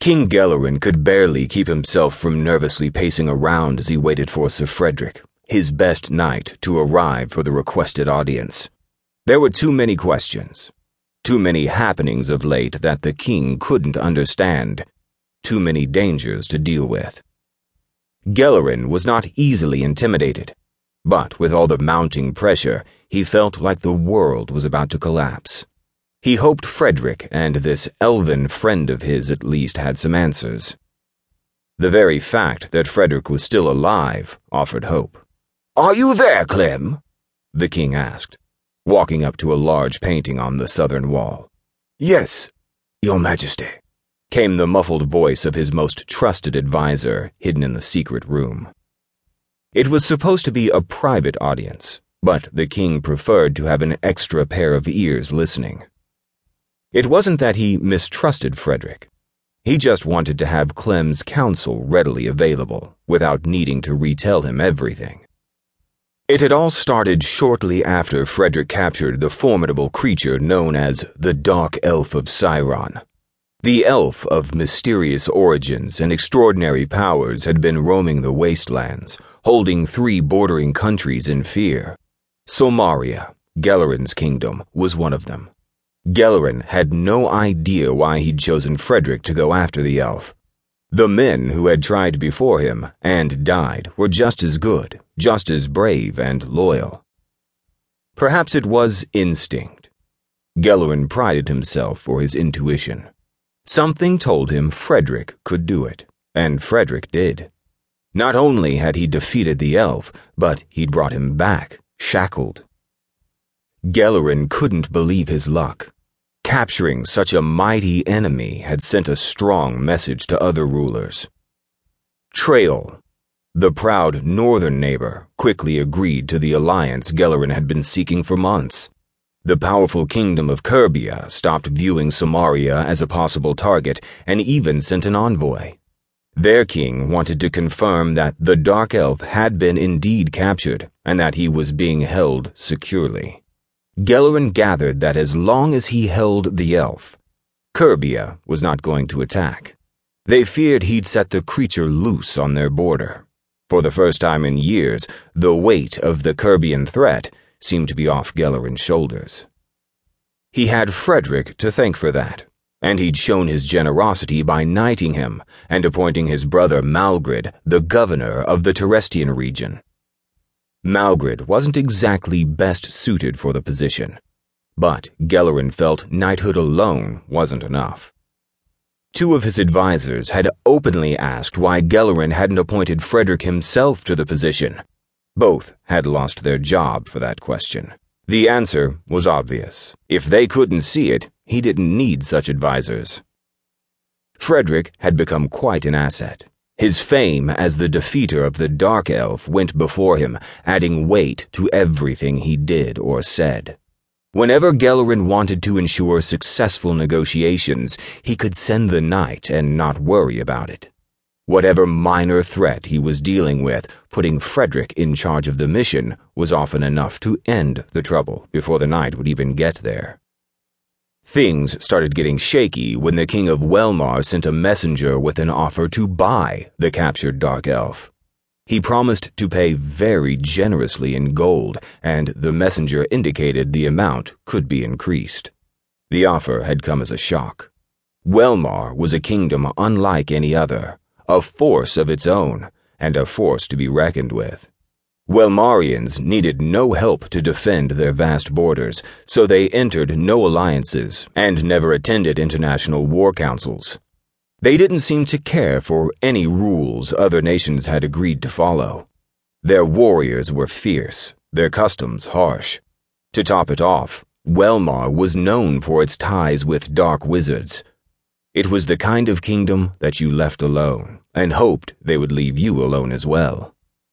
King Gelleran could barely keep himself from nervously pacing around as he waited for Sir Frederick, his best knight, to arrive for the requested audience. There were too many questions, too many happenings of late that the king couldn't understand, too many dangers to deal with. Gelleran was not easily intimidated, but with all the mounting pressure, he felt like the world was about to collapse. He hoped Frederick and this elven friend of his at least had some answers. The very fact that Frederick was still alive offered hope. Are you there, Clem? the king asked, walking up to a large painting on the southern wall. Yes, Your Majesty, came the muffled voice of his most trusted adviser hidden in the secret room. It was supposed to be a private audience, but the king preferred to have an extra pair of ears listening. It wasn't that he mistrusted Frederick. He just wanted to have Clem's counsel readily available without needing to retell him everything. It had all started shortly after Frederick captured the formidable creature known as the Dark Elf of Syron. The elf of mysterious origins and extraordinary powers had been roaming the wastelands, holding three bordering countries in fear. Somaria, Gelleran's kingdom, was one of them. Gelleran had no idea why he'd chosen Frederick to go after the elf. The men who had tried before him and died were just as good, just as brave and loyal. Perhaps it was instinct. Gelleran prided himself for his intuition. Something told him Frederick could do it, and Frederick did. Not only had he defeated the elf, but he'd brought him back, shackled, Gelleran couldn't believe his luck. Capturing such a mighty enemy had sent a strong message to other rulers. Trail, the proud northern neighbor, quickly agreed to the alliance Gelleran had been seeking for months. The powerful kingdom of Kerbia stopped viewing Somaria as a possible target and even sent an envoy. Their king wanted to confirm that the Dark Elf had been indeed captured and that he was being held securely. Gelleran gathered that as long as he held the elf, Kerbia was not going to attack. They feared he'd set the creature loose on their border. For the first time in years, the weight of the Kerbian threat seemed to be off Gelleran's shoulders. He had Frederick to thank for that, and he'd shown his generosity by knighting him and appointing his brother Malgrid the governor of the Terestian region. Malgrid wasn't exactly best suited for the position, but Gelleran felt knighthood alone wasn't enough. Two of his advisers had openly asked why Gelleran hadn't appointed Frederick himself to the position. Both had lost their job for that question. The answer was obvious. If they couldn't see it, he didn't need such advisers. Frederick had become quite an asset. His fame as the defeater of the Dark Elf went before him, adding weight to everything he did or said. Whenever Gelleran wanted to ensure successful negotiations, he could send the knight and not worry about it. Whatever minor threat he was dealing with, putting Frederick in charge of the mission was often enough to end the trouble before the knight would even get there. Things started getting shaky when the King of Welmar sent a messenger with an offer to buy the captured Dark Elf. He promised to pay very generously in gold, and the messenger indicated the amount could be increased. The offer had come as a shock. Welmar was a kingdom unlike any other, a force of its own, and a force to be reckoned with. Welmarians needed no help to defend their vast borders, so they entered no alliances and never attended international war councils. They didn't seem to care for any rules other nations had agreed to follow. Their warriors were fierce, their customs harsh. To top it off, Welmar was known for its ties with dark wizards. It was the kind of kingdom that you left alone and hoped they would leave you alone as well.